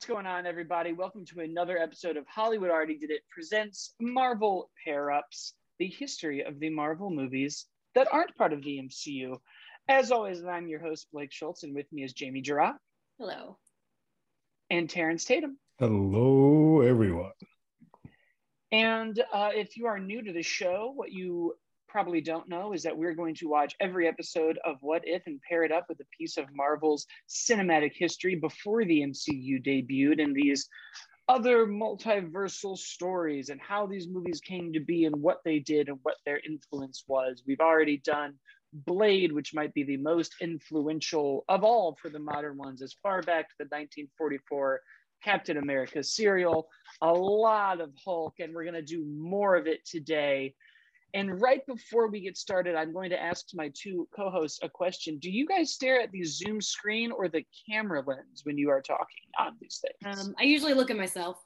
What's going on, everybody? Welcome to another episode of Hollywood Already Did It presents Marvel Pair Ups, the history of the Marvel movies that aren't part of the MCU. As always, I'm your host, Blake Schultz, and with me is Jamie Girard. Hello. And Terrence Tatum. Hello, everyone. And uh, if you are new to the show, what you probably don't know is that we're going to watch every episode of What If and pair it up with a piece of Marvel's cinematic history before the MCU debuted and these other multiversal stories and how these movies came to be and what they did and what their influence was. We've already done Blade, which might be the most influential of all for the modern ones, as far back to the 1944 Captain America serial, a lot of Hulk, and we're going to do more of it today. And right before we get started, I'm going to ask my two co hosts a question. Do you guys stare at the Zoom screen or the camera lens when you are talking on these things? Um, I usually look at myself.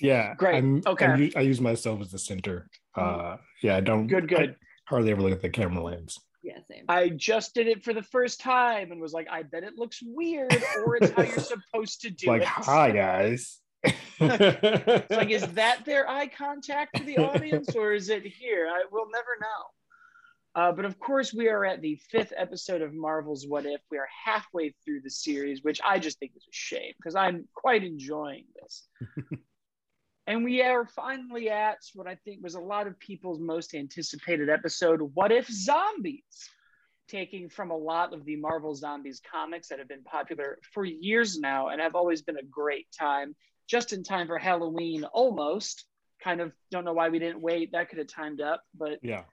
Yeah, great. I'm, okay, I'm, i use myself as the center. Uh, yeah, I don't. Good, good. I hardly ever look at the camera lens. Yeah, same. I just did it for the first time and was like, I bet it looks weird, or it's how you're supposed to do like, it. Like, hi guys. Like, is that their eye contact to the audience, or is it here? I will never know. Uh, but of course, we are at the fifth episode of Marvel's What If. We are halfway through the series, which I just think is a shame because I'm quite enjoying this. and we are finally at what I think was a lot of people's most anticipated episode What If Zombies? Taking from a lot of the Marvel Zombies comics that have been popular for years now and have always been a great time just in time for Halloween almost. Kind of don't know why we didn't wait. That could have timed up, but yeah.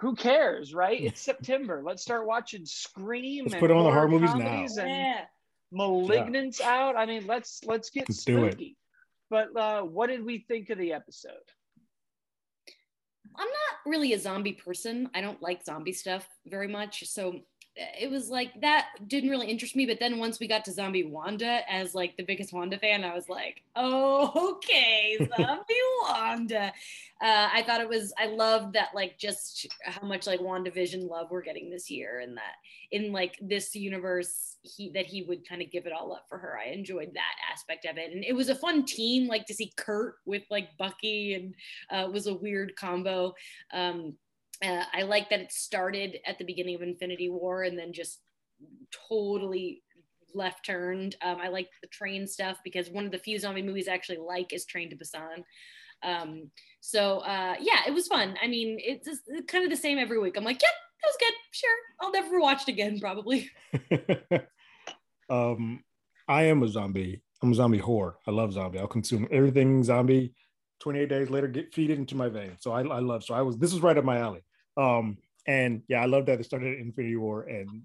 Who cares, right? It's September. Let's start watching Scream. Let's put on the horror movies now. And yeah. Malignant's yeah. out. I mean, let's let's get let's spooky. But uh, what did we think of the episode? I'm not really a zombie person. I don't like zombie stuff very much. So it was like that didn't really interest me. But then once we got to Zombie Wanda, as like the biggest Wanda fan, I was like, oh, okay, Zombie Wanda. Uh, I thought it was. I loved that, like, just how much like WandaVision love we're getting this year, and that in like this universe, he that he would kind of give it all up for her. I enjoyed that aspect of it, and it was a fun team, like to see Kurt with like Bucky, and uh, was a weird combo. Um, uh, I like that it started at the beginning of Infinity War and then just totally left turned. Um, I like the train stuff because one of the few zombie movies I actually like is Train to Busan. Um, so uh, yeah, it was fun. I mean, it's, just, kind of the same every week. I'm like, yep, that was good. Sure, I'll never watch it again, probably. um, I am a zombie. I'm a zombie whore. I love zombie. I'll consume everything zombie. 28 days later, get feed it into my veins. So I, I love. So I was. This is right up my alley. Um, and yeah, I love that it started Infinity War, and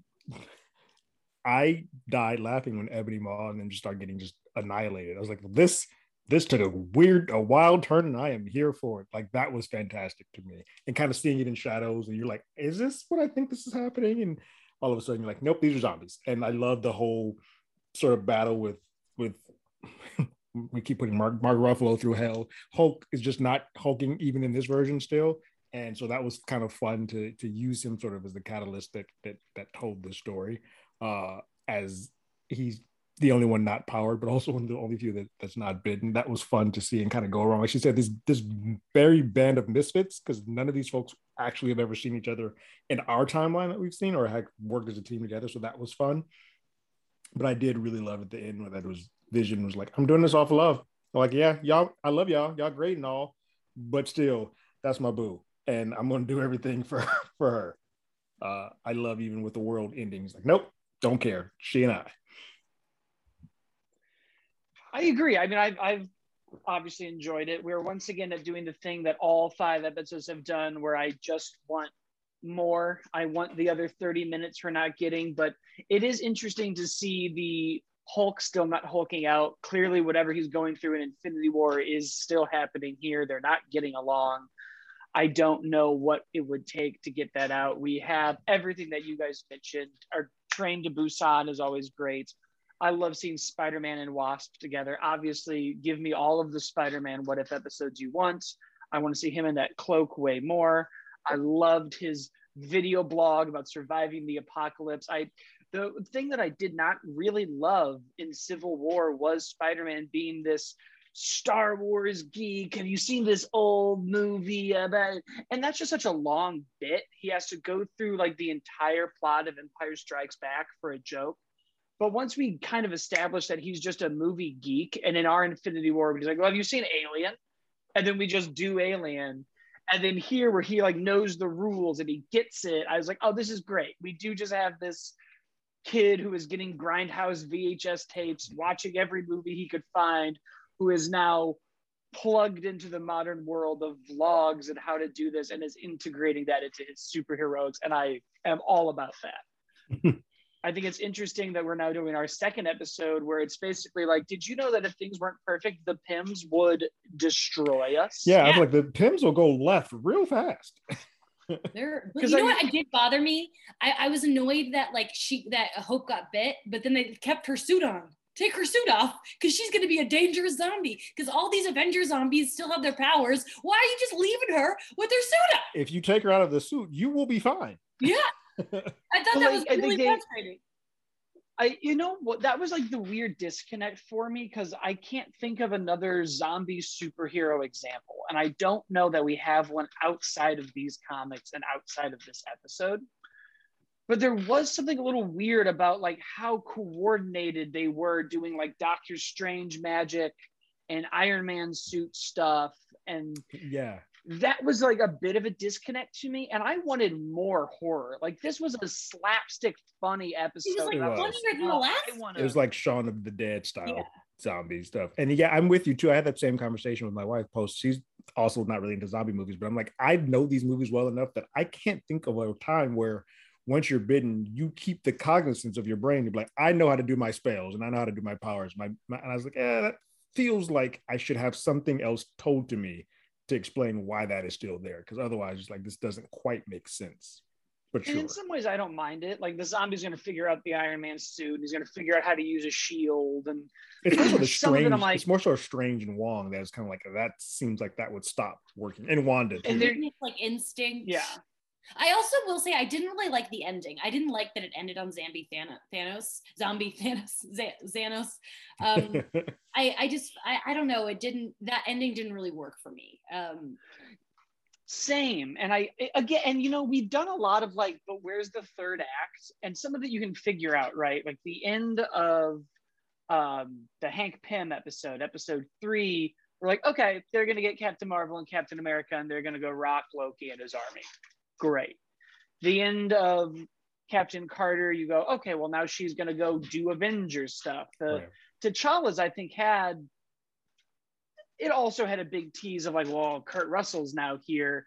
I died laughing when Ebony Maw and then just started getting just annihilated. I was like, this this took a weird, a wild turn, and I am here for it. Like that was fantastic to me, and kind of seeing it in shadows, and you're like, is this what I think this is happening? And all of a sudden, you're like, nope, these are zombies. And I love the whole sort of battle with with. we keep putting Mark, Mark Ruffalo through hell. Hulk is just not hulking even in this version still and so that was kind of fun to to use him sort of as the catalyst that that that told the story uh as he's the only one not powered but also one of the only few that that's not bitten. That was fun to see and kind of go around. Like she said this this very band of misfits because none of these folks actually have ever seen each other in our timeline that we've seen or had worked as a team together. So that was fun. But i did really love at the end where that was vision was like i'm doing this off of love. I'm like yeah y'all i love y'all. Y'all great and all but still that's my boo and I'm going to do everything for for her. Uh, I love even with the world ending. He's like, nope, don't care. She and I. I agree. I mean, I've, I've obviously enjoyed it. We're once again at doing the thing that all five episodes have done, where I just want more. I want the other 30 minutes we're not getting, but it is interesting to see the Hulk still not hulking out. Clearly, whatever he's going through in Infinity War is still happening here. They're not getting along. I don't know what it would take to get that out. We have everything that you guys mentioned. Our train to Busan is always great. I love seeing Spider Man and Wasp together. Obviously, give me all of the Spider Man what if episodes you want. I want to see him in that cloak way more. I loved his video blog about surviving the apocalypse. I the thing that I did not really love in Civil War was Spider-Man being this Star Wars geek. Have you seen this old movie about? It? And that's just such a long bit. He has to go through like the entire plot of Empire Strikes Back for a joke. But once we kind of establish that he's just a movie geek, and in our Infinity War, he's like, "Well, have you seen Alien?" And then we just do Alien. And then here, where he like knows the rules and he gets it, I was like, "Oh, this is great. We do just have this kid who is getting grindhouse VHS tapes, watching every movie he could find, who is now plugged into the modern world of vlogs and how to do this and is integrating that into his superheroes. And I am all about that. I think it's interesting that we're now doing our second episode where it's basically like, did you know that if things weren't perfect, the Pyms would destroy us? Yeah, I'm like the Pyms will go left real fast. There, but you know I, what? It did bother me. I, I was annoyed that like she that Hope got bit, but then they kept her suit on. Take her suit off because she's going to be a dangerous zombie. Because all these Avenger zombies still have their powers. Why are you just leaving her with her suit on? If you take her out of the suit, you will be fine. Yeah, I thought that was really frustrating. I, you know what, that was like the weird disconnect for me because I can't think of another zombie superhero example. And I don't know that we have one outside of these comics and outside of this episode. But there was something a little weird about like how coordinated they were doing like Doctor Strange magic and Iron Man suit stuff. And yeah, that was like a bit of a disconnect to me. And i wanted more horror. Like this was a slapstick funny episode. It was. like funnier than the last wanna... it was like shaun of the dead style yeah. zombie stuff. And yeah i'm with you too. I had that same conversation with my wife post. She's also not really into zombie movies but i'm like i know these movies well enough that i can't think of a time where once you're bitten, you keep the cognizance of your brain. You're like, I know how to do my spells and I know how to do my powers. My, my and I was like, yeah, that feels like I should have something else told to me to explain why that is still there because otherwise it's like this doesn't quite make sense but sure. in some ways i don't mind it like the zombie's going to figure out the iron man suit and he's going to figure out how to use a shield and it's more sort of strange it, like, it's more sort of strange and wong that is kind of like that seems like that would stop working and wanda too. and they're like instinct yeah I also will say I didn't really like the ending. I didn't like that it ended on zombie Thanos, zombie Thanos, Xanos. Um, I I just I, I don't know. It didn't that ending didn't really work for me. Um, same and i again and you know we've done a lot of like but where's the third act and some of it you can figure out right like the end of um the hank pym episode episode three we're like okay they're gonna get captain marvel and captain america and they're gonna go rock loki and his army great. The end of Captain Carter, you go, okay, well now she's gonna go do Avengers stuff. The right. T'Challa's, I think, had it also had a big tease of like, well, Kurt Russell's now here.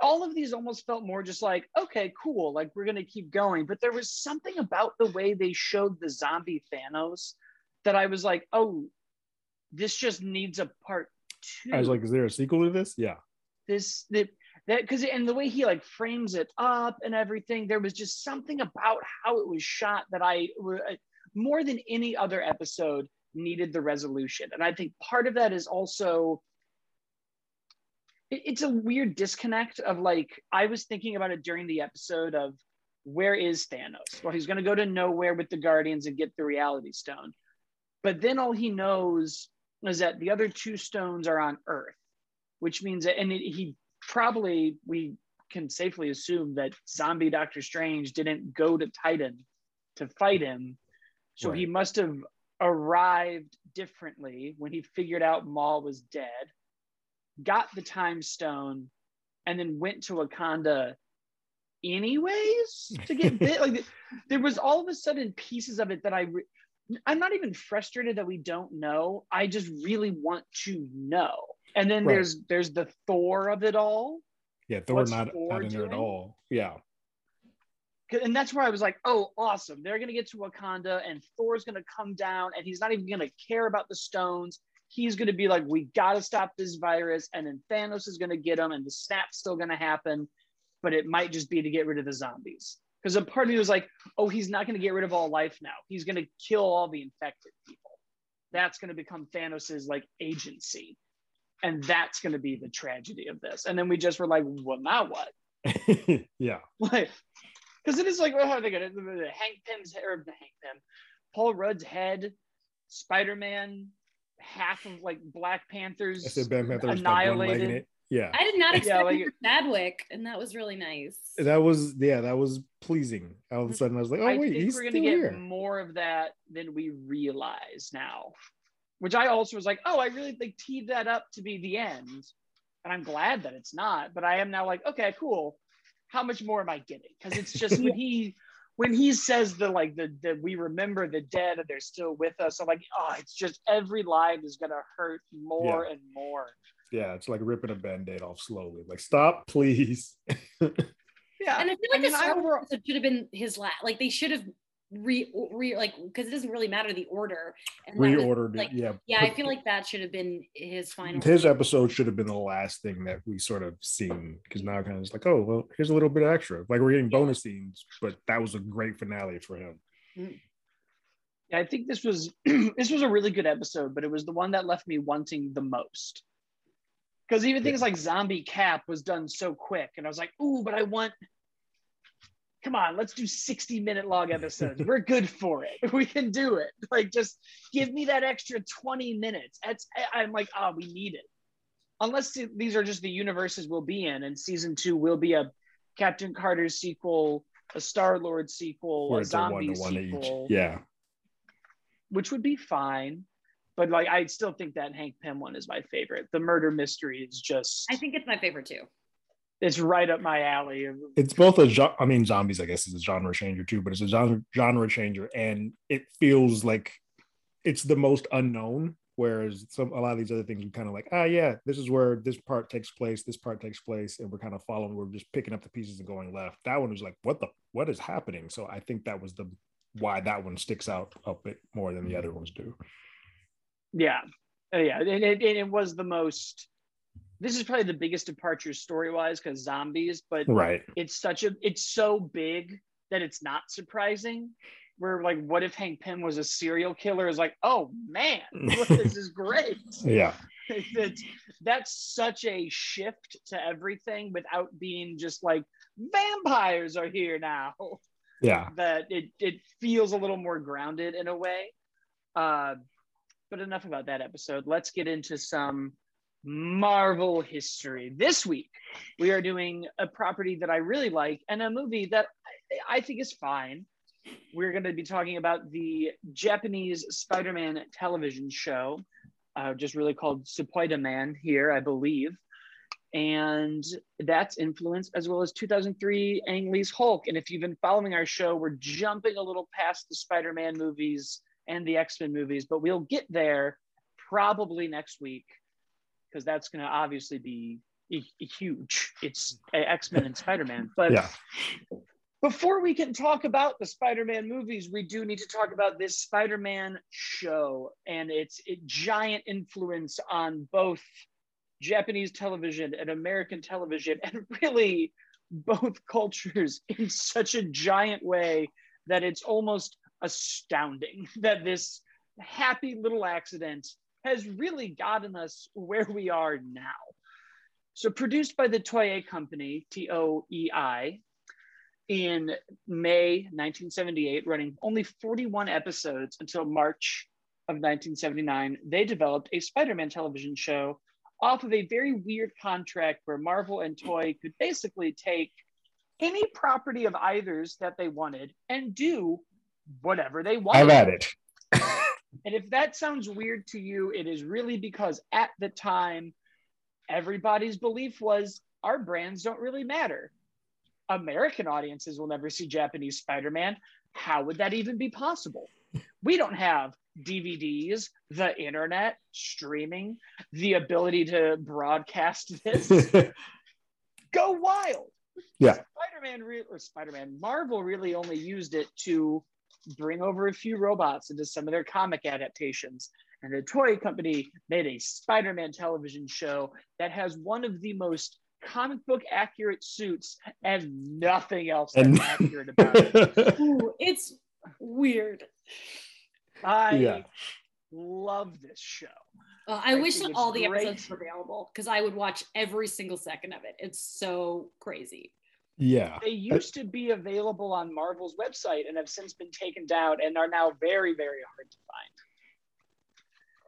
All of these almost felt more just like, okay, cool, like we're gonna keep going. But there was something about the way they showed the zombie Thanos that I was like, oh, this just needs a part two. I was like, is there a sequel to this? Yeah. This that that because and the way he like frames it up and everything there was just something about how it was shot that i more than any other episode needed the resolution. And i think part of that is also it's a weird disconnect of like i was thinking about it during the episode of where is thanos? Well he's going to go to nowhere with the guardians and get the reality stone. But then all he knows is that the other two stones are on earth which means that and it, he probably we can safely assume that zombie Doctor Strange didn't go to Titan to fight him. So right. he must have arrived differently when he figured out Maw was dead, got the time stone, and then went to Wakanda anyways to get bit. like there was all of a sudden pieces of it that I re- I'm not even frustrated that we don't know. I just really want to know. And then right. there's there's the Thor of it all. Yeah, Thor What's not, Thor not in there at all. Yeah. And that's where I was like, oh, awesome. They're gonna get to Wakanda and Thor's gonna come down and he's not even gonna care about the stones. He's gonna be like, we gotta stop this virus, and then Thanos is gonna get him, and the snap's still gonna happen, but it might just be to get rid of the zombies. Because a part of me was like, oh, he's not gonna get rid of all life now. He's gonna kill all the infected people. That's gonna become Thanos's like agency and that's going to be the tragedy of this and then we just were like well now what yeah like because it is like well, how are they gonna Hank Pym's or Hank Pym, Paul Rudd's head, Spider Man, half of like Black Panther's I said Ben Panther was like it. Yeah. I did not Yeah, expect like- it Chadwick, and that was really nice. That was yeah, that was pleasing. All of a mm-hmm. sudden I was like, oh I wait, think he's we're still gonna get here. more of that than we realize now. Which I also was like, oh, I really like teed that up to be the end. And I'm glad that it's not, but I am now like, okay, cool. How much more am I getting? Because it's just when he when he says the like the that we remember the dead and they're still with us, I'm like, oh, it's just every line is gonna hurt more and more. Yeah, it's like ripping a band-aid off slowly. Like, stop, please. Yeah. And I feel I like mean, the I Star Wars overall- should have been his last. Like they should have re, re like because it doesn't really matter the order. And that was, Reordered like, it. Yeah. Yeah, I feel like that should have been his final. his episode should have been the last thing that we sort of seen because now kind of it's like, oh well, here's a little bit extra. Like we're getting bonus scenes, but that was a great finale for him. Mm. Yeah, I think this was this was a really good episode, but it was the one that left me wanting the most. Because even things like Zombie Cap was done so quick, and I was like, "Ooh, but I want." Come on, let's do sixty minute long episodes. We're good for it. We can do it. Like, just give me that extra twenty minutes. That's I- I'm like, oh, we need it. Unless these are just the universes we'll be in, and season two will be a Captain Carter sequel, a Star Lord sequel, Where a it's one zombie to each. sequel Yeah. which would be fine. But like, I still think that Hank Pym one is my favorite. The murder mystery is just, I think it's my favorite too. It's right up my alley. It's both a, I mean, zombies, I guess, is a genre changer too, but it's a genre genre changer, and it feels like it's the most unknown. Whereas some a lot of these other things, we kind of like, ah, yeah, this is where this part takes place, this part takes place, and we're kind of following. We're just picking up the pieces and going left. That one was like, what the what is happening? So I think that was the why that one sticks out a bit more than the other ones do. Yeah, Uh, yeah, and it, and it was the most. This is probably the biggest departure story wise because zombies, but Right. it's such a, it's so big that it's not surprising. Where like, what if Hank Pym was a serial killer? Is like, oh man, this is great. Yeah. that's, that's such a shift to everything without being just like vampires are here now Yeah. that it, it feels a little more grounded in a way uh, but enough about that episode let's get into some marvel history this week we are doing a property that i really like and a movie that i, think is fine we're going to be talking about the japanese spider-man television show uh, just really called Spider-Man here, I believe. And that's influenced as well as 2003 Ang Lee's Hulk. And if you've been following our show, we're jumping a little past the Spider-Man movies and the X-Men movies, but we'll get there probably next week because that's going to obviously be huge. It's uh, X-Men and Spider-Man. But Yeah. before we can talk about the Spider-Man movies, we do need to talk about this Spider-Man show and its it, giant influence on both Japanese television and American television, and really both cultures in such a giant way that it's almost astounding that this happy little accident has really gotten us where we are now. So, produced by the Toei Company, T O E I, in May 1978, running only 41 episodes until March of 1979, they developed a Spider Man television show off of a very weird contract where Marvel and Toei could basically take any property of either's that they wanted and do whatever they wanted. I've at it. And if that sounds weird to you, it is really because at the time, everybody's belief was our brands don't really matter. American audiences will never see Japanese Spider Man. How would that even be possible? We don't have DVDs, the internet, streaming, the ability to broadcast this. Go wild. Yeah. Spider-Man re- or Spider-Man Marvel really only used it to bring over a few robots into some of their comic adaptations. And the Toei company made a Spider-Man television show that has one of the most comic book accurate suits and nothing else that's And- accurate about it. Ooh, it's weird. I Yeah. love this show. Uh, I, I wish that it's all the episodes were available because I would watch every single second of it. It's so crazy. Yeah. They used to be available on Marvel's website and have since been taken down and are now very, very hard to find.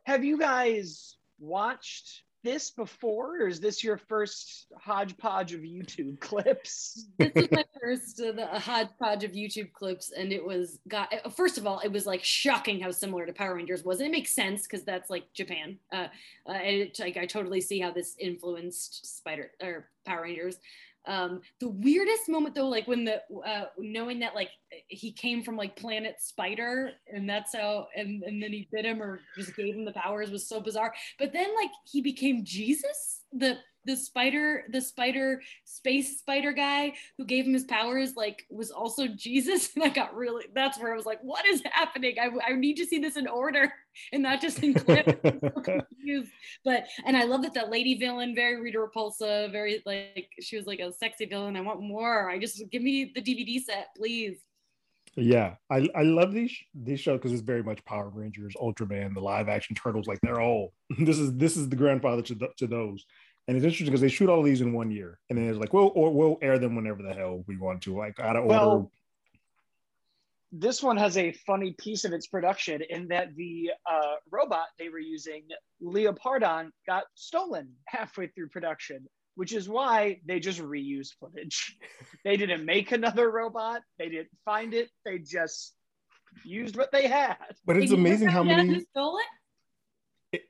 Have you guys watched this before, or is this your first hodgepodge of YouTube clips? this is my first uh, the, hodgepodge of YouTube clips, and it was got. Uh, first of all, it was like shocking how similar to Power Rangers was, and it makes sense because that's like Japan. Uh, uh, and it, like I totally see how this influenced Spider or Power Rangers. Um, the weirdest moment though, like when the uh, knowing that like he came from like Planet Spider, and that's how, and and then he bit him or just gave him the powers was so bizarre. But then like he became Jesus, the the spider, the spider space spider guy who gave him his powers, like was also Jesus, and I got really. That's where I was like, what is happening? I I need to see this in order and not just in clips. but and I love that that lady villain, very Rita Repulsa, very like she was like a sexy villain. I want more. I just give me the DVD set, please. Yeah, I, I love these these shows because it's very much Power Rangers, Ultraman, the live action Turtles. Like they're all this is this is the grandfather to, to those, and it's interesting because they shoot all of these in one year, and then it's like well, or we'll air them whenever the hell we want to, like out of well, order this one has a funny piece of its production in that the uh, robot they were using, Leopardon, got stolen halfway through production, which is why they just reuse footage. they didn't make another robot, they didn't find it, they just used what they had. But it's Did amazing how many. Stole it? it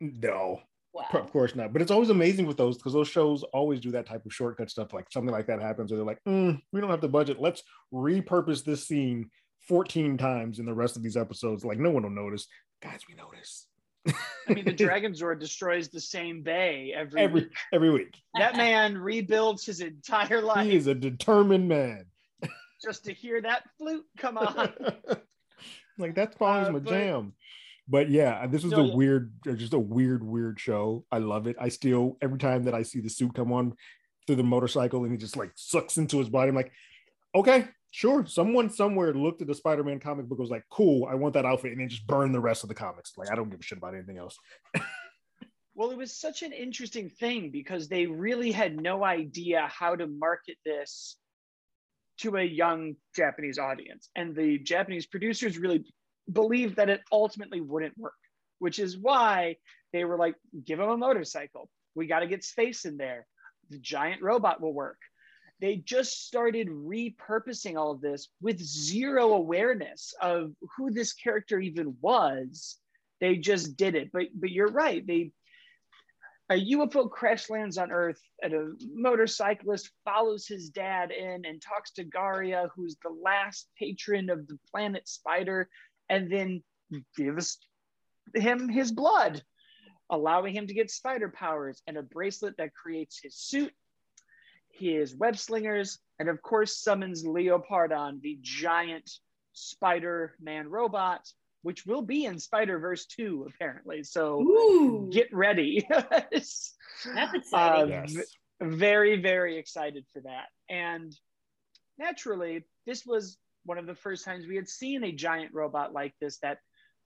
no. Wow. Of course not. But it's always amazing with those because those shows always do that type of shortcut stuff. Like something like that happens, or they're like, mm, we don't have the budget. Let's repurpose this scene 14 times in the rest of these episodes. Like no one will notice. Guys, we notice. I mean, the Dragon Zord destroys the same bay every every week. every week. That man rebuilds his entire life. He is a determined man. Just to hear that flute come on. like that's probably uh, my but, jam. But yeah, this was no, a weird, just a weird, weird show. I love it. I still every time that I see the suit come on through the motorcycle and he just like sucks into his body, I'm like, okay, sure, someone somewhere looked at the Spider-Man comic book was like, cool, I want that outfit, and then just burned the rest of the comics. Like, I don't give a shit about anything else. well, it was such an interesting thing because they really had no idea how to market this to a young Japanese audience. And the Japanese producers really believed that it ultimately wouldn't work, which is why they were like, give them a motorcycle. We got to get space in there. The giant robot will work they just started repurposing all of this with zero awareness of who this character even was. They just did it. But but you're right. They a UFO crash lands on Earth, and a motorcyclist follows his dad in and talks to Garia, who's the last patron of the planet Spider, and then gives him his blood, allowing him to get spider powers and a bracelet that creates his suit his web slingers, and of course summons Leopardon, the giant Spider-Man robot, which will be in Spider-Verse 2, apparently. So Ooh. get ready. That's exciting. Uh, yes. Very, very excited for that. And naturally, this was one of the first times we had seen a giant robot like this that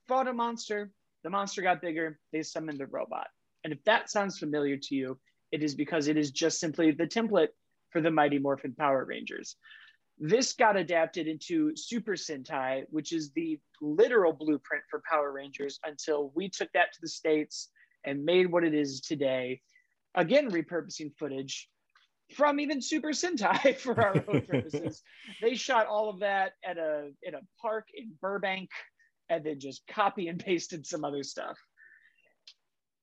fought a monster. The monster got bigger. They summoned the robot. And if that sounds familiar to you, it is because it is just simply the template for the Mighty Morphin Power Rangers. This got adapted into Super Sentai, which is the literal blueprint for Power Rangers until we took that to the States and made what it is today. Again, repurposing footage from even Super Sentai for our own purposes. they shot all of that at a in a park in Burbank and then just copy and pasted some other stuff.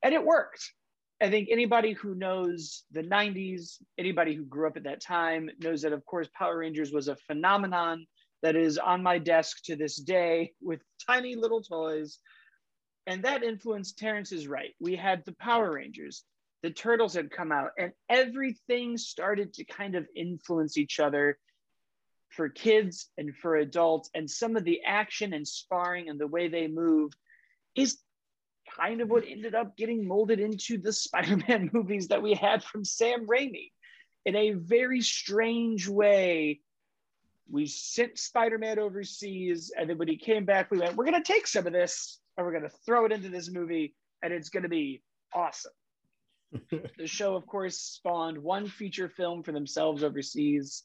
And it worked. I think anybody who knows the 90s, anybody who grew up at that time, knows that, of course, Power Rangers was a phenomenon that is on my desk to this day with tiny little toys. And that influenced Terrence is right. We had the Power Rangers, the Turtles had come out, and everything started to kind of influence each other for kids and for adults. And some of the action and sparring and the way they move is kind of what ended up getting molded into the Spider-Man movies that we had from Sam Raimi. In a very strange way, we sent Spider-Man overseas, and then when he came back, we went, "We're going to take some of this, and we're going to throw it into this movie, and it's going to be awesome." the show, of course, spawned one feature film for themselves overseas,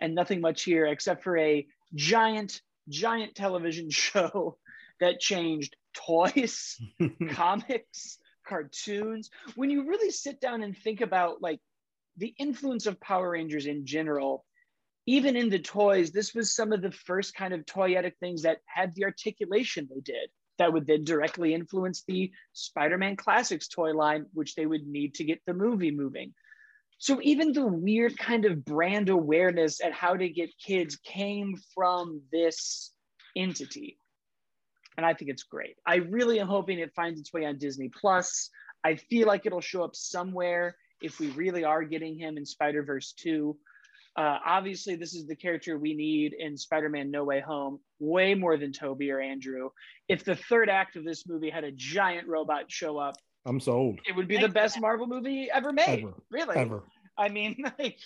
and nothing much here except for a giant, giant television show that changed toys, comics, cartoons. When you really sit down and think about like the influence of Power Rangers in general, even in the toys, this was some of the first kind of toyetic things that had the articulation they did that would then directly influence the Spider-Man Classics toy line, which they would need to get the movie moving. So even the weird kind of brand awareness at how to get kids came from this entity. And I think it's great. I really am hoping it finds its way on Disney Plus. I feel like it'll show up somewhere if we really are getting him in Spider-Verse 2. Uh, obviously, this is the character we need in Spider Man No Way Home, way more than Tobey or Andrew. If the third act of this movie had a giant robot show up, I'm sold. It would be the best Marvel movie ever made. Ever. Really? Ever. I mean, like,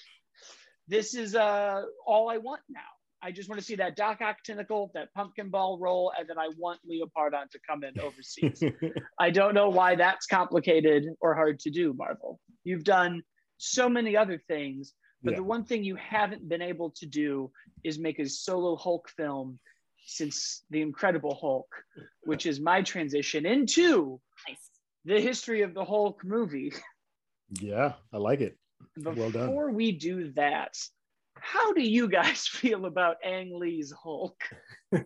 this is uh, all I want now. I just want to see that Doc Ock tentacle, that pumpkin ball roll, and then I want Leopardon to come in overseas. I don't know why that's complicated or hard to do, Marvel. You've done so many other things but yeah. the one thing you haven't been able to do is make a solo Hulk film since The Incredible Hulk, which is my transition into nice. the history of the Hulk movie. Yeah, I like it. Before well done. Before we do that, how do you guys feel about Ang Lee's Hulk?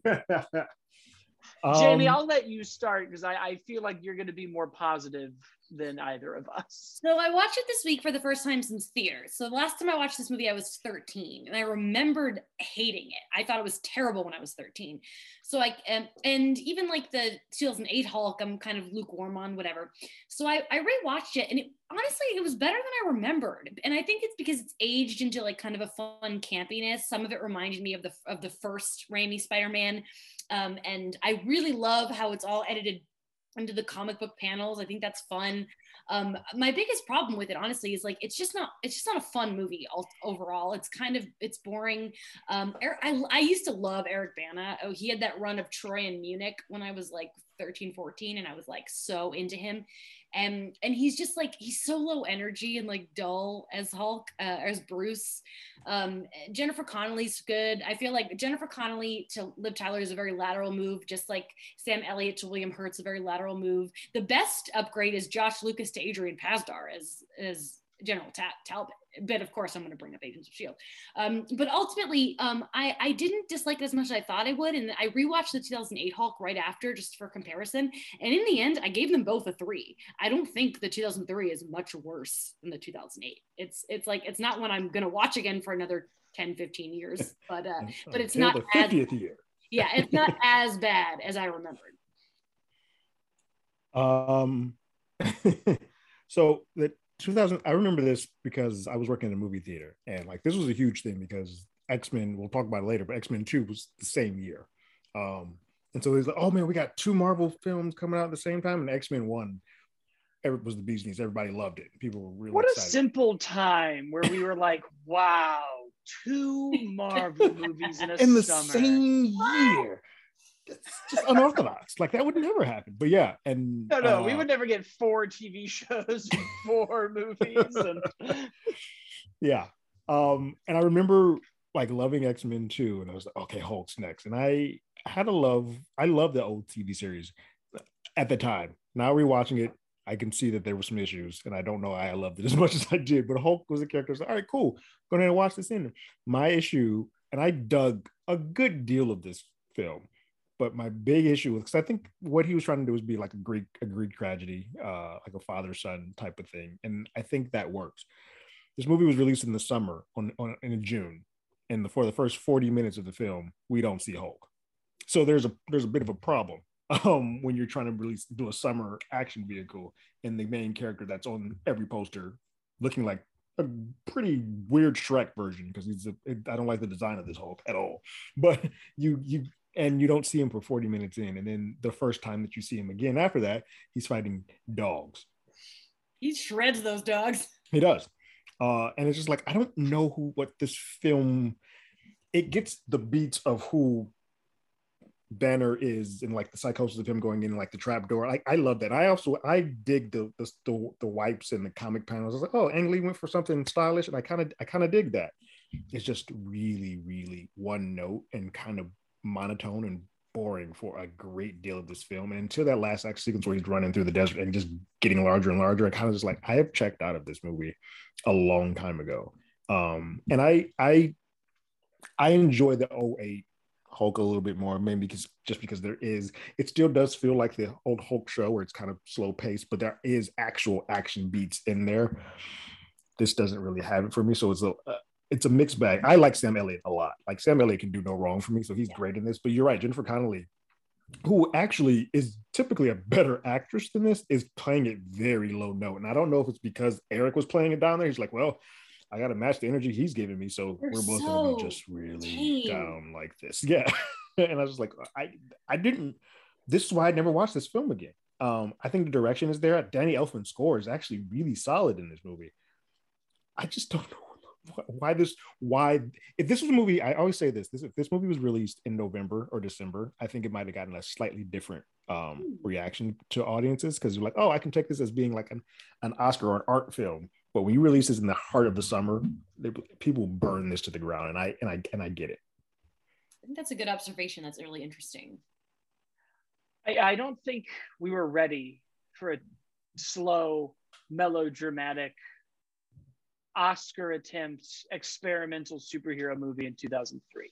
Um, Jamie, I'll let you start because I, I feel like you're going to be more positive than either of us. So I watched it this week for the first time since theater. So the last time I watched this movie, I was 13, and I remembered hating it. I thought it was terrible when I was 13. So I and, and even like the 2008 Hulk, I'm kind of lukewarm on whatever. So I I rewatched it, and it, honestly, it was better than I remembered. And I think it's because it's aged into like kind of a fun campiness. Some of it reminded me of the of the first Raimi Spider-Man um, and I really love how it's all edited into the comic book panels. I think that's fun. Um, my biggest problem with it, honestly, is like it's just not it's just not a fun movie all, overall. It's kind of it's boring. Um, I, I used to love Eric Bana. Oh, he had that run of Troy and Munich when I was like 13, 14, and I was like so into him and and he's just like he's so low energy and like dull as Hulk uh, as Bruce. Um, Jennifer Connelly's good. I feel like Jennifer Connelly to Liv Tyler is a very lateral move, just like Sam Elliott to William Hurt's a very lateral move. The best upgrade is Josh Lucas to Adrian Pasdar as as General Ta- Talbot. But of course, I'm going to bring up Agents of Shield. Um, but ultimately, um, I, I didn't dislike it as much as I thought I would, and I rewatched the 2008 Hulk right after just for comparison. And in the end, I gave them both a three. I don't think the 2003 is much worse than the 2008. It's it's like it's not one I'm going to watch again for another 10, 15 years. But uh, but it's not the 50th as, year. yeah, it's not as bad as I remembered. Um. so that 2000 i remember this because i was working in a movie theater and like this was a huge thing because x-men we'll talk about it later but x-men 2 was the same year um and so there's like oh man we got two marvel films coming out at the same time and x-men 1 it was the bee's knees everybody loved it people were really what excited. a simple time where we were like wow two marvel movies in a in the summer. same year it's just unorthodox. like that would never happen. But yeah, and no, no, uh, we would never get four TV shows, four movies, and yeah. Um, and I remember like loving X Men too, and I was like, okay, Hulk's next, and I had a love. I love the old TV series at the time. Now rewatching it, I can see that there were some issues, and I don't know I loved it as much as I did. But Hulk was a character. Like, all right, cool. Go ahead and watch this in. My issue, and I dug a good deal of this film but my big issue with because I think what he was trying to do was be like a Greek a Greek tragedy, uh, like a father son type of thing, and I think that works. This movie was released in the summer on, on in June, and the, for the first forty minutes of the film, we don't see Hulk. So there's a there's a bit of a problem um, when you're trying to release do a summer action vehicle, and the main character that's on every poster looking like a pretty weird Shrek version because he's a, I don't like the design of this Hulk at all. But you you and you don't see him for 40 minutes in. And then the first time that you see him again after that, he's fighting dogs. He shreds those dogs. He does. Uh, and it's just like, I don't know who, what this film, it gets the beats of who Banner is and like the psychosis of him going in like the trap door. Like I love that. I also I dig the the the, the wipes and the comic panels. I was like, oh, Ang Lee went for something stylish, and I kind of I kind of dig that. it's just really, really one note and kind of monotone and boring for a great deal of this film. And until that last act sequence where he's running through the desert and just getting larger and larger, I kind of just like I have checked out of this movie a long time ago. Um, and I I I enjoy the 08 Hulk a little bit more, maybe because just because there is, it still does feel like the old Hulk show where it's kind of slow paced, but there is actual action beats in there. This doesn't really have it for me, so it's a it's a mixed bag. I like Sam Elliott a lot. Like Sam Elliott can do no wrong for me, so he's yeah. great in this. But you're right, Jennifer Connelly, who actually is typically a better actress than this, is playing it very low note. And I don't know if it's because Eric was playing it down there. He's like, well, I got to match the energy he's giving me. So You're we're both so to be just really tame. down like this. Yeah. and I was like, I, I didn't, this is why I never watched this film again. Um, I think the direction is there. Danny Elfman's score is actually really solid in this movie. I just don't know why this, why, if this was a movie, I always say this, this, if this movie was released in November or December, I think it might have gotten a slightly different um, hmm. reaction to audiences because you're like, oh, I can take this as being like an, an Oscar or an art film but when you release this in the heart of the summer, they, people burn this to the ground, and I and I and I get it. I think that's a good observation. That's really interesting. I, I don't think we were ready for a slow, melodramatic Oscar attempt experimental superhero movie in 2003.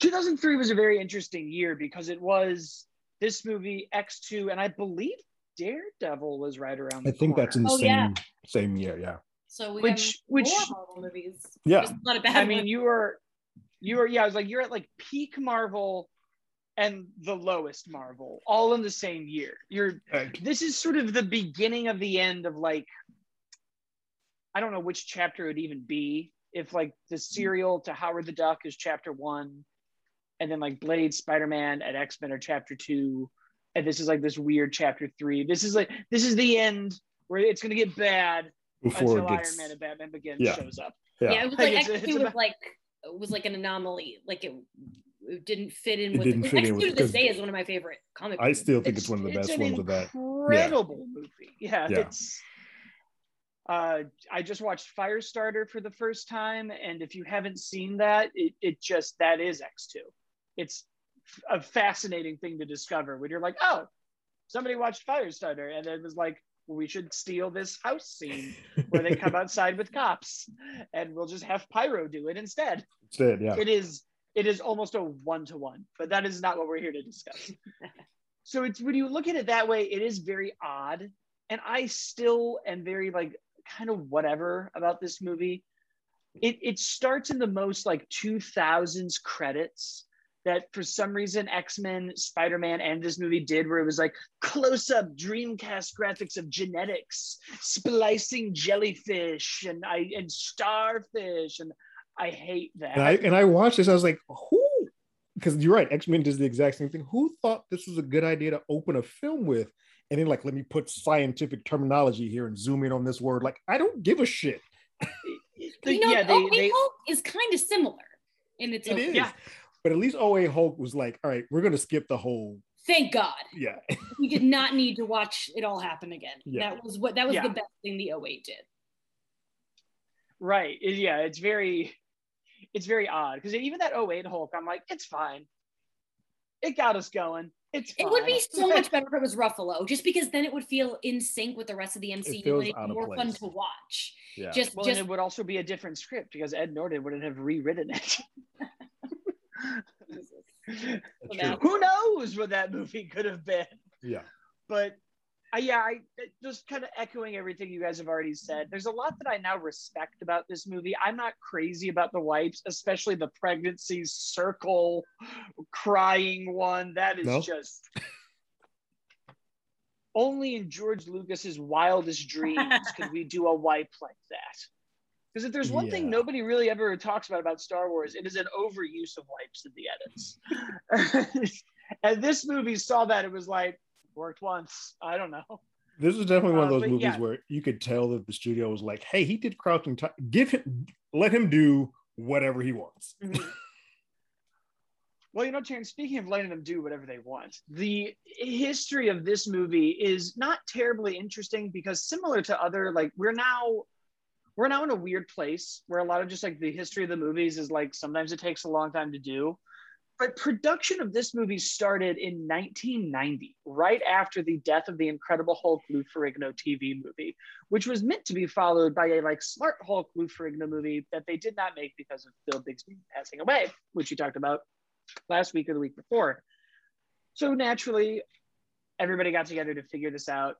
2003 was a very interesting year because it was this movie X2 and I believe Daredevil was right around. I think corner. that's in the oh, same yeah. same year. Yeah. So we which which Marvel movies. Yeah. Not a bad. I mean, you were you were yeah. I was like you're at like peak Marvel and the lowest Marvel all in the same year. You're this is sort of the beginning of the end of like I don't know which chapter it would even be. If like the hmm. serial to Howard the Duck is chapter one, and then like Blade, Spider Man, and X Men are chapter two and this is like this weird chapter three. This is like this is the end where it's gonna get bad Before until gets... Iron Man and Batman Begins yeah. shows up. Yeah, yeah it was like X two was like was like an anomaly. Like it, it didn't fit in with. It X two to this day is one of my favorite comic. I still think it's, it's one of the best ones of that. Incredible yeah. movie. Yeah, yeah, it's. Uh, I just watched Firestarter for the first time, and if you haven't seen that, it, it just that is X two. It's a fascinating thing to discover when you're like, oh, somebody watched Firestarter, and it was like, well, we should steal this house scene where they come outside with cops, and we'll just have Pyro do it instead. Instead, yeah. It is it is almost a one to one, but that is not what we're here to discuss. so it's when you look at it that way, it is very odd, and I still am very like kind of whatever about this movie. It it starts in the most like 2000s credits that for some reason X-Men, Spider-Man, and this movie did where it was like close-up Dreamcast graphics of genetics, splicing jellyfish and I and starfish. And I hate that. And I, and I watched this, I was like, who because you're right, X-Men does the exact same thing. Who thought this was a good idea to open a film with? And then like, let me put scientific terminology here and zoom in on this word. Like, I don't give a shit. you know, yeah, they, they, is kind of similar in its it own. Yeah. But at least 08 Hulk was like, all right, we're going to skip the whole. Thank God. Yeah. we did not need to watch it all happen again. Yeah. That was what that was yeah. the best thing the 08 did. Right. Yeah. It's very, it's very odd because even that 08 Hulk, I'm like, it's fine. It got us going. It's fine. it would be so much better if it was Ruffalo, just because then it would feel in sync with the rest of the MCU and it'd be more place. fun to watch. Yeah. Just, well, just... it would also be a different script because Ed Norton wouldn't have rewritten it. Who knows what that movie could have been? Yeah. But yeah, I just kind of echoing everything you guys have already said. There's a lot that I now respect about this movie. I'm not crazy about the wipes, especially the pregnancy circle crying one. That is no? just only in George Lucas's wildest dreams could we do a wipe like that. Because if there's one yeah. thing nobody really ever talks about about Star Wars, it is an overuse of wipes in the edits. and this movie saw that it was like worked once. I don't know. This is definitely one of uh, those uh, movies yeah. where you could tell that the studio was like, "Hey, he did Crouching Tiger. Give him, let him do whatever he wants." Mm-hmm. Well, you know, Terrence, speaking of letting them do whatever they want, the history of this movie is not terribly interesting because, similar to other, like, we're now we're now in a weird place where a lot of just like the history of the movies is like sometimes it takes a long time to do. But production of this movie started in 1990, right after the death of the Incredible Hulk Lou Ferrigno TV movie, which was meant to be followed by a like smart Hulk Lou Ferrigno movie that they did not make because of Bill Bixby passing away, which you talked about last week or the week before. So naturally, everybody got together to figure this out.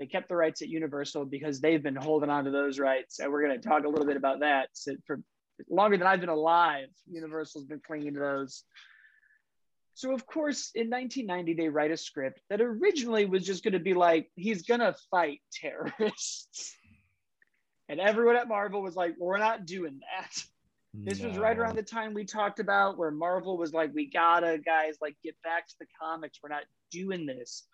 They kept the rights at Universal because they've been holding on to those rights. And we're going to talk a little bit about that. For longer than I've been alive, Universal's been clinging to those. So, of course, in 1990, they write a script that originally was just going to be like, he's going to fight terrorists. And everyone at Marvel was like, we're not doing that. This no. was right around the time we talked about where Marvel was like, we gotta, guys, like, get back to the comics. We're not doing this.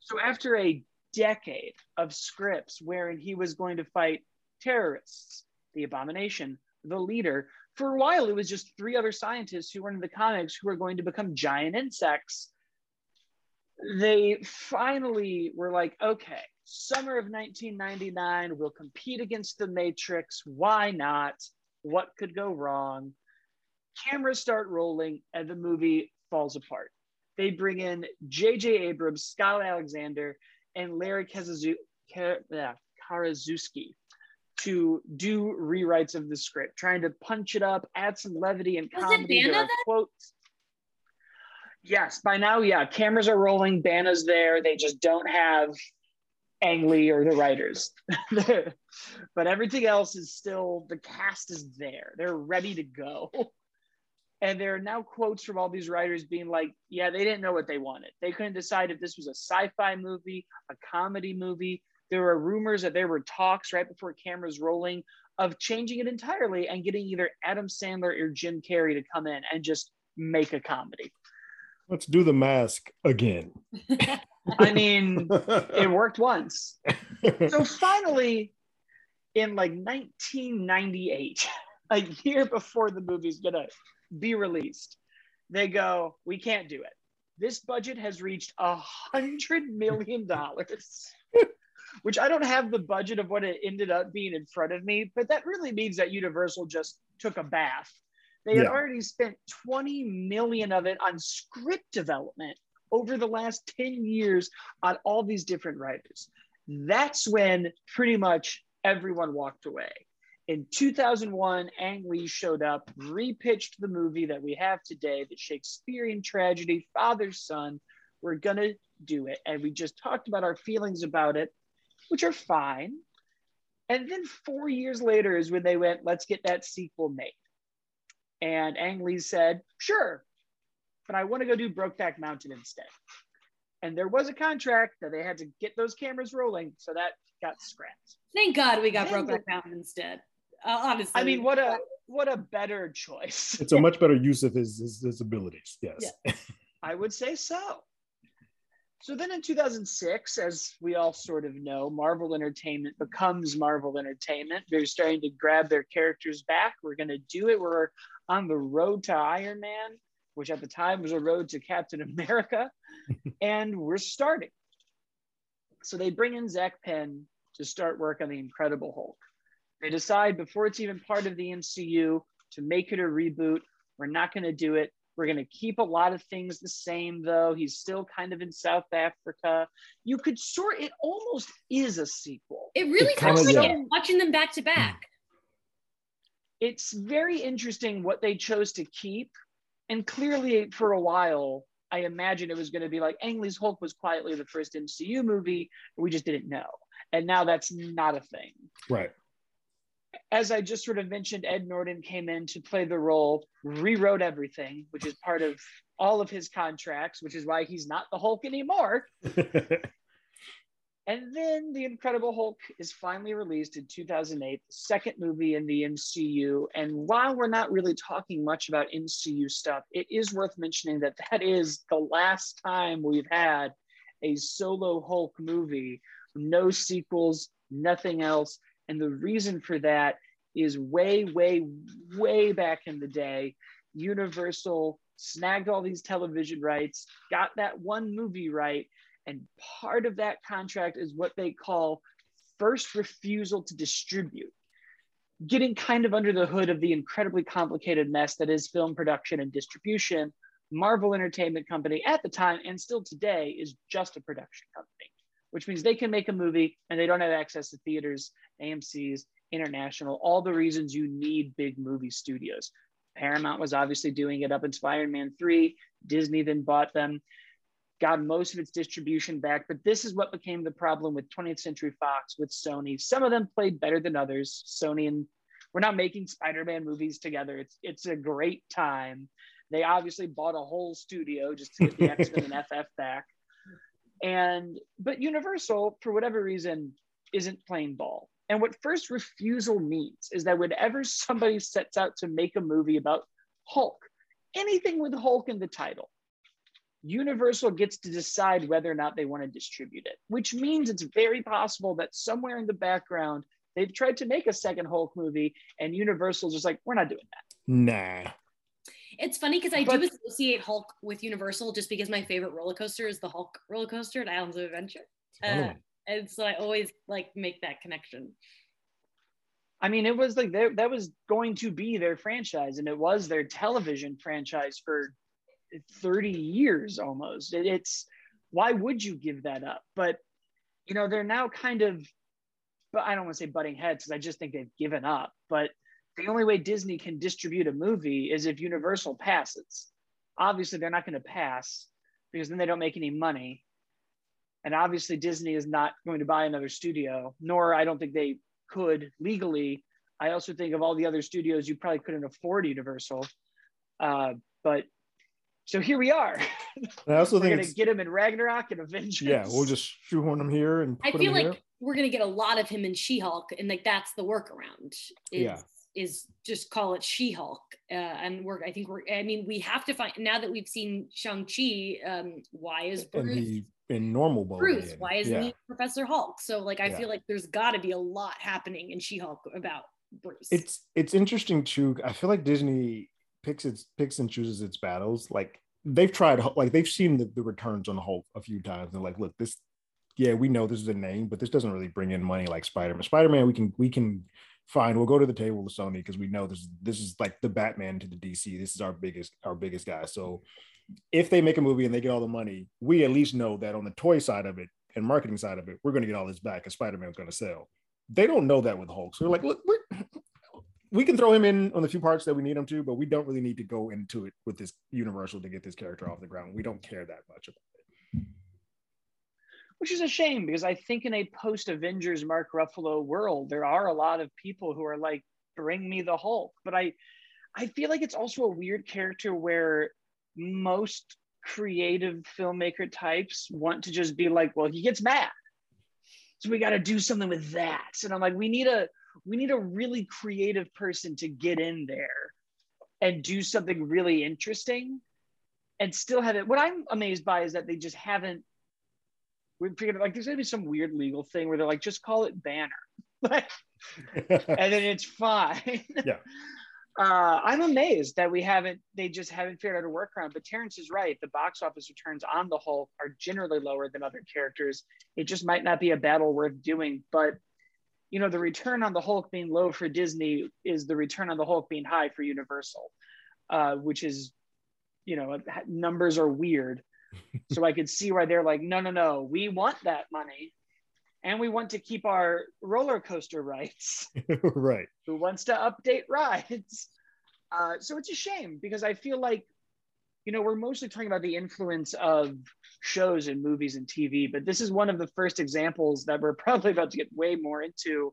So, after a decade of scripts wherein he was going to fight terrorists, the abomination, the leader. For a while, it was just three other scientists who were in the comics who were going to become giant insects. They finally were like, okay, summer of 1999, we'll compete against the Matrix. Why not? What could go wrong? Cameras start rolling, and the movie falls apart. They bring in J.J. Abrams, Scott Alexander, and Larry Karaszewski to do rewrites of the script, trying to punch it up, add some levity and comedy. There are quotes. Yes, by now, yeah, cameras are rolling, Bana's there. They just don't have Ang Lee or the writers. but everything else is still, the cast is there. They're ready to go. And there are now quotes from all these writers being like, yeah, they didn't know what they wanted. They couldn't decide if this was a sci fi movie, a comedy movie. There were rumors that there were talks right before cameras rolling of changing it entirely and getting either Adam Sandler or Jim Carrey to come in and just make a comedy. Let's do the mask again. I mean, it worked once. So finally, in like 1998, a year before the movie's gonna be released. They go, we can't do it. This budget has reached a hundred million dollars, which I don't have the budget of what it ended up being in front of me, but that really means that Universal just took a bath. They had already spent 20 million of it on script development over the last 10 years on all these different writers. That's when pretty much everyone walked away. In 2001, Ang Lee showed up, repitched the movie that we have today, the Shakespearean tragedy, Father Son. We're going to do it. And we just talked about our feelings about it, which are fine. And then four years later is when they went, let's get that sequel made. And Ang Lee said, sure, but I want to go do Brokeback Mountain instead. And there was a contract that they had to get those cameras rolling, so that got scrapped. Thank God we got Brokeback Mountain instead. Uh, honestly, I mean, what a what a better choice. It's a much better use of his his, his abilities. Yes, yeah, I would say so. So then in 2006, as we all sort of know, Marvel Entertainment becomes Marvel Entertainment. They're starting to grab their characters back. We're going to do it. We're on the road to Iron Man, which at the time was a road to Captain America. and we're starting. So they bring in Zak Penn to start work on the Incredible Hulk. They decide before it's even part of the MCU to make it a reboot. We're not going to do it. We're going to keep a lot of things the same, though. He's still kind of in South Africa. You could sort it almost is a sequel. It really feels like yeah. watching them back to back. It's very interesting what they chose to keep. And clearly, for a while, I imagine it was going to be like Ang Lee's Hulk was quietly the first MCU movie. We just didn't know. And now that's not a thing. Right as I just sort of mentioned, Ed Norton came in to play the role, rewrote everything, which is part of all of his contracts, which is why he's not the Hulk anymore. and then The Incredible Hulk is finally released in 2008, the second movie in the MCU. And while we're not really talking much about MCU stuff, it is worth mentioning that that is the last time we've had a solo Hulk movie, no sequels, nothing else and the reason for that is way, way, way back in the day, Universal snagged all these television rights, got that one movie right, and part of that contract is what they call first refusal to distribute. getting kind of under the hood of the incredibly complicated mess that is film production and distribution, Marvel Entertainment Company at the time and still today is just a production company, which means they can make a movie and they don't have access to theaters, AMC's, international, all the reasons you need big movie studios. Paramount was obviously doing it up in Iron Man 3. Disney then bought them, got most of its distribution back. But this is what became the problem with 20th Century Fox, with Sony. Some of them played better than others. Sony and we're not making Spider-Man movies together. It's it's a great time. They obviously bought a whole studio just to get the X-Men and FF back. And but Universal, for whatever reason, isn't playing ball. And what first refusal means is that whenever somebody sets out to make a movie about Hulk, anything with Hulk in the title, Universal gets to decide whether or not they want to distribute it, which means it's very possible that somewhere in the background, they've tried to make a second Hulk movie and Universal's just like, we're not doing that. Nah. It's funny because I but, do associate Hulk with Universal just because my favorite roller coaster is the Hulk roller coaster at Islands of Adventure. Uh, and so I always like make that connection. I mean, it was like that was going to be their franchise, and it was their television franchise for 30 years almost. It, it's why would you give that up? But you know, they're now kind of, but I don't want to say butting heads because I just think they've given up. But the only way Disney can distribute a movie is if Universal passes. Obviously, they're not going to pass because then they don't make any money. And obviously, Disney is not going to buy another studio, nor I don't think they could legally. I also think of all the other studios you probably couldn't afford Universal. Uh, but so here we are. I also we're think gonna get him in Ragnarok and Avengers. Yeah, we'll just shoehorn him here and. I feel like here. we're gonna get a lot of him in She-Hulk, and like that's the workaround. Is, yeah. Is just call it She-Hulk, uh, and we're. I think we're. I mean, we have to find now that we've seen Shang Chi. Um, why is Bruce? in normal Bruce. Why isn't yeah. he Professor Hulk? So like I yeah. feel like there's got to be a lot happening in She-Hulk about Bruce. It's it's interesting too. I feel like Disney picks its picks and chooses its battles. Like they've tried like they've seen the, the returns on Hulk a few times and like look this yeah we know this is a name but this doesn't really bring in money like Spider-Man. Spider-Man we can we can fine we'll go to the table with Sony because we know this this is like the Batman to the DC. This is our biggest our biggest guy. So if they make a movie and they get all the money, we at least know that on the toy side of it and marketing side of it, we're going to get all this back and Spider-Man's going to sell. They don't know that with Hulk. So they're like, look, we can throw him in on the few parts that we need him to, but we don't really need to go into it with this universal to get this character off the ground. We don't care that much about it. Which is a shame because I think in a post Avengers Mark Ruffalo world, there are a lot of people who are like, bring me the Hulk. But I I feel like it's also a weird character where most creative filmmaker types want to just be like, well, he gets mad. So we got to do something with that. And I'm like, we need a we need a really creative person to get in there and do something really interesting and still have it. What I'm amazed by is that they just haven't we figured like there's gonna be some weird legal thing where they're like, just call it banner. and then it's fine. Yeah uh, I'm amazed that we haven't, they just haven't figured out a workaround. But Terrence is right. The box office returns on the Hulk are generally lower than other characters. It just might not be a battle worth doing. But, you know, the return on the Hulk being low for Disney is the return on the Hulk being high for Universal, uh, which is, you know, numbers are weird. so I could see why they're like, no, no, no, we want that money and we want to keep our roller coaster rights. right. Who wants to update rides? Uh, so it's a shame because I feel like, you know, we're mostly talking about the influence of shows and movies and TV, but this is one of the first examples that we're probably about to get way more into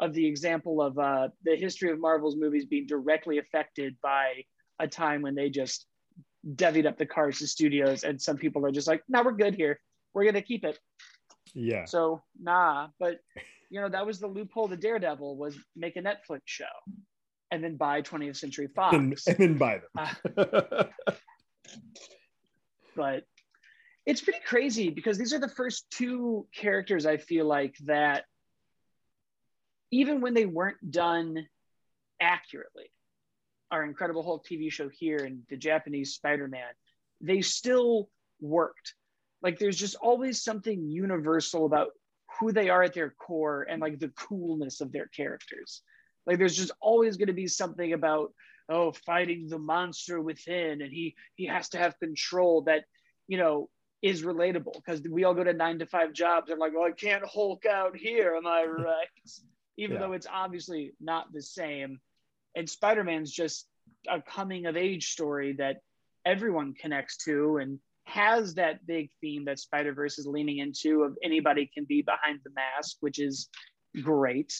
of the example of uh, the history of Marvel's movies being directly affected by a time when they just devied up the cars to studios and some people are just like, no, we're good here. We're going to keep it. Yeah. So nah, but you know that was the loophole. The Daredevil was make a Netflix show, and then buy 20th Century Fox, and, and then buy them. Uh, but it's pretty crazy because these are the first two characters I feel like that, even when they weren't done accurately, our Incredible Hulk TV show here and the Japanese Spider-Man, they still worked. Like there's just always something universal about who they are at their core and like the coolness of their characters. Like there's just always going to be something about oh fighting the monster within and he he has to have control that you know is relatable because we all go to nine to five jobs and like well, i can't hulk out here. Am i right? Even Yeah. though it's obviously not the same and spider-man's just a coming of age story that everyone connects to and has that big theme that spider-verse is leaning into of anybody can be behind the mask which is great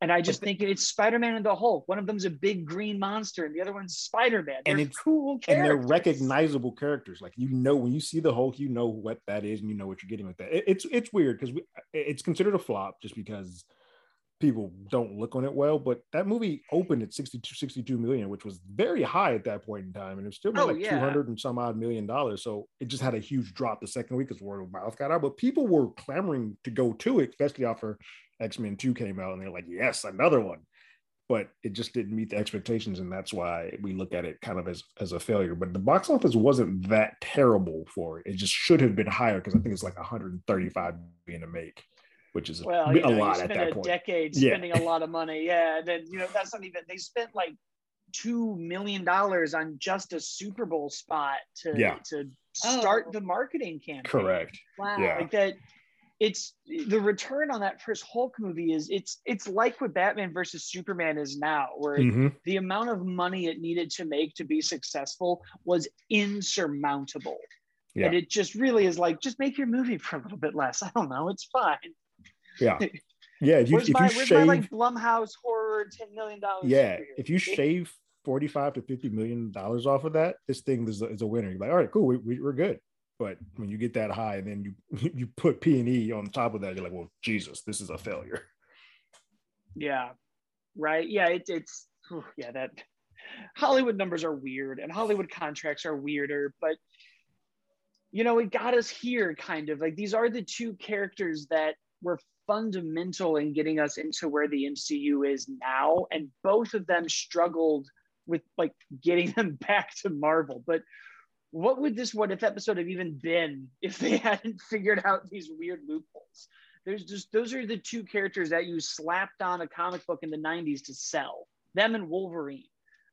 and I just think it's Spider-Man and the Hulk. One of them's a big green monster, and the other one's Spider-Man. And They're it's- cool and they're recognizable characters. Like you know, when you see the Hulk, you know what that is, and you know what you're getting with that. It- it's it's weird because it's considered a flop just because people don't look on it well. But that movie opened at 62, 62 million, which was very high at that point in time, and it was still Oh, like yeah. two hundred and some odd million dollars. So it just had a huge drop the second week as word of mouth got out. But people were clamoring to go to it, especially after X Men Two came out, and they're like, "Yes, another one." but it just didn't meet the expectations and that's why we look at it kind of as as a failure but the box office wasn't that terrible for it it just should have been higher because i think it's like 135 million to make which is well, a, you know, you lot at spend that a point decade Yeah. spending a lot of money. Yeah, and then you know that's not even. They spent like two million dollars on just a Super Bowl spot to Yeah. to Oh. start the marketing campaign. correct Wow. Yeah. like that it's the return on that first hulk movie is it's it's like what batman versus superman is now where Mhm. the amount of money it needed to make to be successful was insurmountable Yeah. and it just really is like just make your movie for a little bit less i don't know it's fine yeah. Yeah if you, if my you shave my like blumhouse horror 10 million dollars yeah if you shave 45 to 50 million dollars off of that this thing is a, is a winner. You're like all right cool we, we, we're good. But when you get that high and then you you put p and e on top of that you're like well jesus this is a failure. Yeah, right. Yeah, it, it's yeah that Hollywood numbers are weird and Hollywood contracts are weirder, but you know it got us here kind of. Like these are the two characters that were fundamental in getting us into where the MCU is now, and both of them struggled with like getting them back to Marvel, but. What would this what if episode have even been if they hadn't figured out these weird loopholes? there's just those are the two characters that you slapped on a comic book in the 90s to sell them and wolverine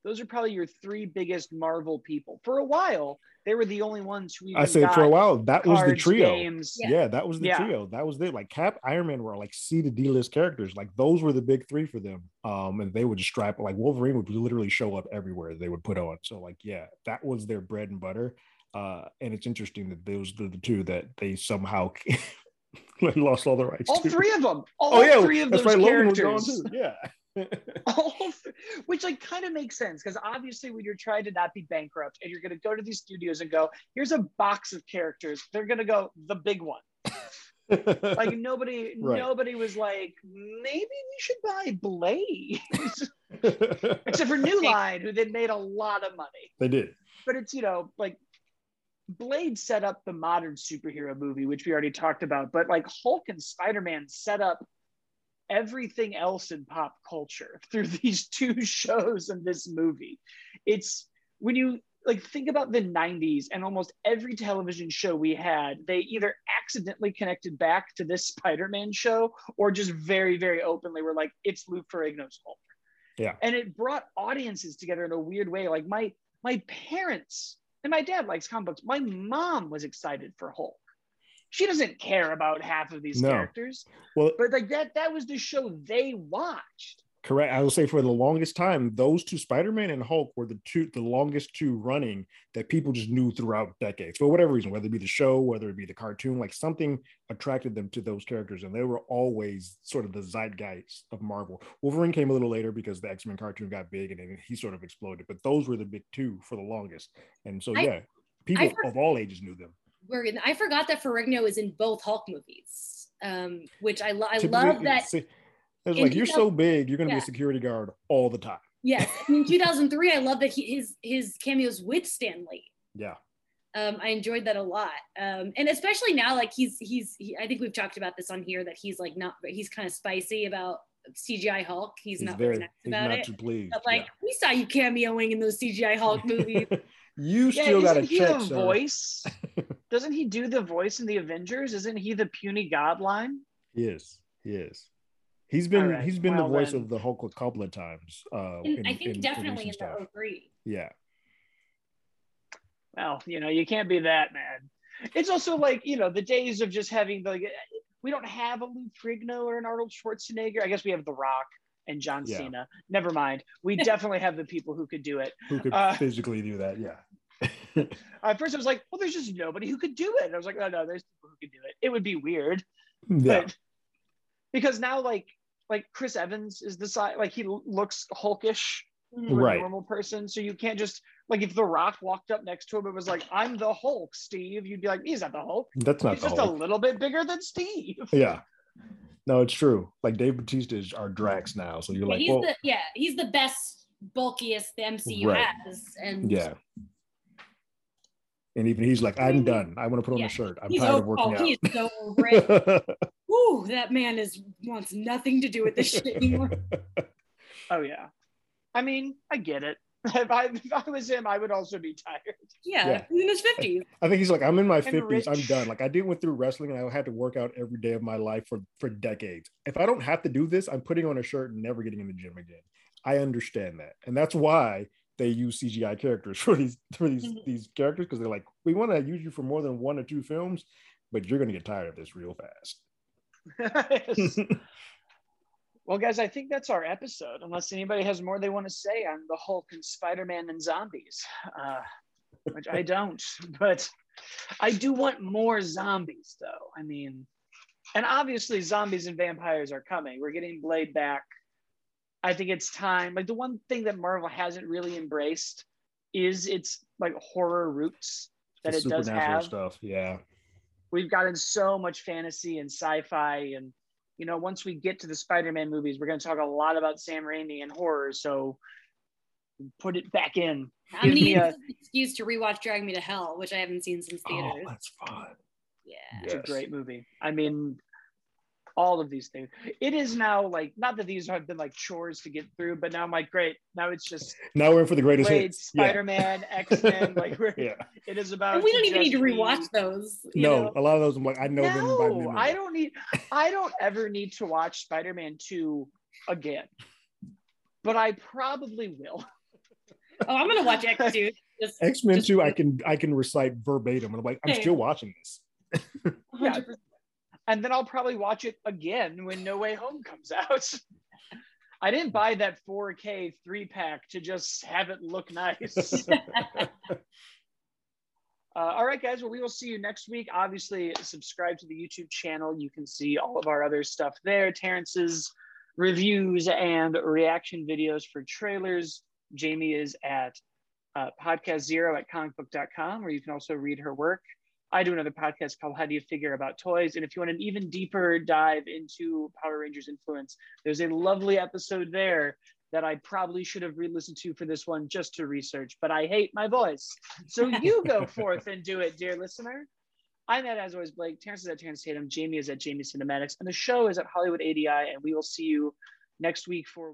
those are probably your three biggest marvel people for a while they were the only ones who even i said for a while that was the trio games. Yeah. yeah. that was the Yeah. trio. That was it. Like Cap, Iron Man were like C to D list characters. Like those were the big three for them. Um, and they would just strap like Wolverine would literally show up everywhere they would put on. So like, yeah, that was their bread and butter. Uh, and it's interesting that those are the two that they somehow lost all the rights. all to. three of them all Oh yeah, three of that's those right. Logan was characters gone too. Yeah. All oh, which like kind of makes sense because obviously when you're trying to not be bankrupt and you're going to go to these studios and go here's a box of characters they're going to go the big one like nobody Right. nobody was like maybe we should buy blade except for new line who then made a lot of money they did. but it's you know like blade set up the modern superhero movie which we already talked about but like hulk and spider-man set up everything else in pop culture through these two shows and this movie. It's when you like think about the 90s and almost every television show we had they either accidentally connected back to this spider-man show or just very very openly were like it's lou ferrigno's hulk Yeah. and it brought audiences together in a weird way. Like my my parents and my dad likes comic books. My mom was excited for hulk she doesn't care about half of these No. characters Well, but like that that was the show they watched Correct. I will say for the longest time, those two Spider-Man and Hulk were the two, the longest two running that people just knew throughout decades for whatever reason, whether it be the show, whether it be the cartoon, like something attracted them to those characters, and they were always sort of the zeitgeist of Marvel. Wolverine came a little later because the X-Men cartoon got big and then he sort of exploded, but those were the big two for the longest. And so, I- yeah, people for- of all ages knew them. We're in, I forgot that Ferrigno is in both Hulk movies, um, which I, lo- I love that. see, It's like you're so big, you're going to be a security guard all the time. Yes, in 2003, I love that he, his his cameos with Stan Lee. Yeah. Um, I enjoyed that a lot, um, and especially now, like he's he's. He, I think we've talked about this on here that he's like not. He's kind of spicy about CGI Hulk. He's, He's not very, nice about it. But like we saw you cameoing in those CGI Hulk movies. yeah. you yeah still got to check, voice doesn't he do the voice in the avengers isn't he the puny god line He is. He is. He's been All right, he's been well the voice then. of the Hulk a couple of times. Uh, And in- I think in- in definitely in recent stuff. the 03. Yeah, Well, you know, you can't be that mad. It's also like, you know, the days of just having the, we don't have a Lou Ferrigno or an Arnold Schwarzenegger. I guess we have The Rock and John Yeah. Cena. Never mind. We definitely have the people who could do it. who could Uh, physically do that? Yeah, At first, I was like, well, there's just nobody who could do it. And I was like, oh, no, there's people who could do it. It would be weird. yeah, But because now, like, like Chris Evans is the side, like he looks hulkish to a Right. normal person. So you can't just like if The Rock walked up next to him and was like, "I'm the Hulk, Steve," you'd be like, "He's not the Hulk. that's not He's the just a little bit bigger than Steve." Yeah, no, it's true. Like Dave Bautista is our Drax now, so you're Yeah, like, he's well, the yeah, he's the best, bulkiest the MCU Right. has. And yeah. And even he's like, I'm done. I want to put on Yeah, a shirt. I'm he's tired of o- oh, working oh, he's so over it. out. Ooh, that man is wants nothing to do with this shit anymore. Oh yeah. I mean, I get it. If I if I was him, I would also be tired. Yeah, Yeah. he's in his fifties. I think he's like, I'm in my And 50s. I'm done. Like I did went through wrestling and I had to work out every day of my life for for decades. If I don't have to do this, I'm putting on a shirt and never getting in the gym again. I understand that. And that's why they use CGI characters for these for these Mhm. these characters because they're like, we want to use you for more than one or two films, but you're gonna get tired of this real fast. Well, guys, I think that's our episode. Unless anybody has more they want to say on the Hulk and Spider-Man and zombies, uh, which I don't. But I do want more zombies, though. I mean, and obviously, zombies and vampires are coming. We're getting Blade back. I think it's time. Like the one thing that Marvel hasn't really embraced is its like horror roots that The it does have stuff. Yeah. we've gotten so much fantasy and sci-fi and you know once we get to the spider-man movies we're going to talk a lot about sam raimi and horror so put it back in I'm gonna Give me use a- excuse to rewatch Drag Me to Hell, which I haven't seen since Oh, theaters. that's fun. yeah. it's Yes. a great movie i mean all of these things it is now like not that these have been like chores to get through but now i'm like great now it's just Now we're in for the greatest Blade, hits. Spider-man x-men like we're Yeah. it is about And we don't even need to just be- rewatch those. you No, know? a lot of those I'm like, I know them by No, memory. I don't need. I don't ever need to watch Spider-Man Two again, but I probably will. Oh, I'm gonna watch X two. Just X-Men Just- 2, I can I can recite verbatim. And I'm like, I'm Same. still watching this. 100%. And then I'll probably watch it again when No Way Home comes out. I didn't buy that 4K three pack to just have it look nice. Uh, all right, guys. Well, we will see you next week. Obviously, subscribe to the YouTube channel. You can see all of our other stuff there. Terrence's reviews and reaction videos for trailers. Jamie is at uh, podcast zero at comicbook.com, where you can also read her work. I do another podcast called How Do You Figure About Toys? And if you want an even deeper dive into Power Rangers influence, there's a lovely episode there that I probably should have re-listened to for this one just to research, but I hate my voice. So you go forth and do it, dear listener. I'm at as always Blake. Terrence is at Terrence Tatum. Jamie is at Jamie Cinematics, and the show is at Hollywood ADI. And we will see you next week for.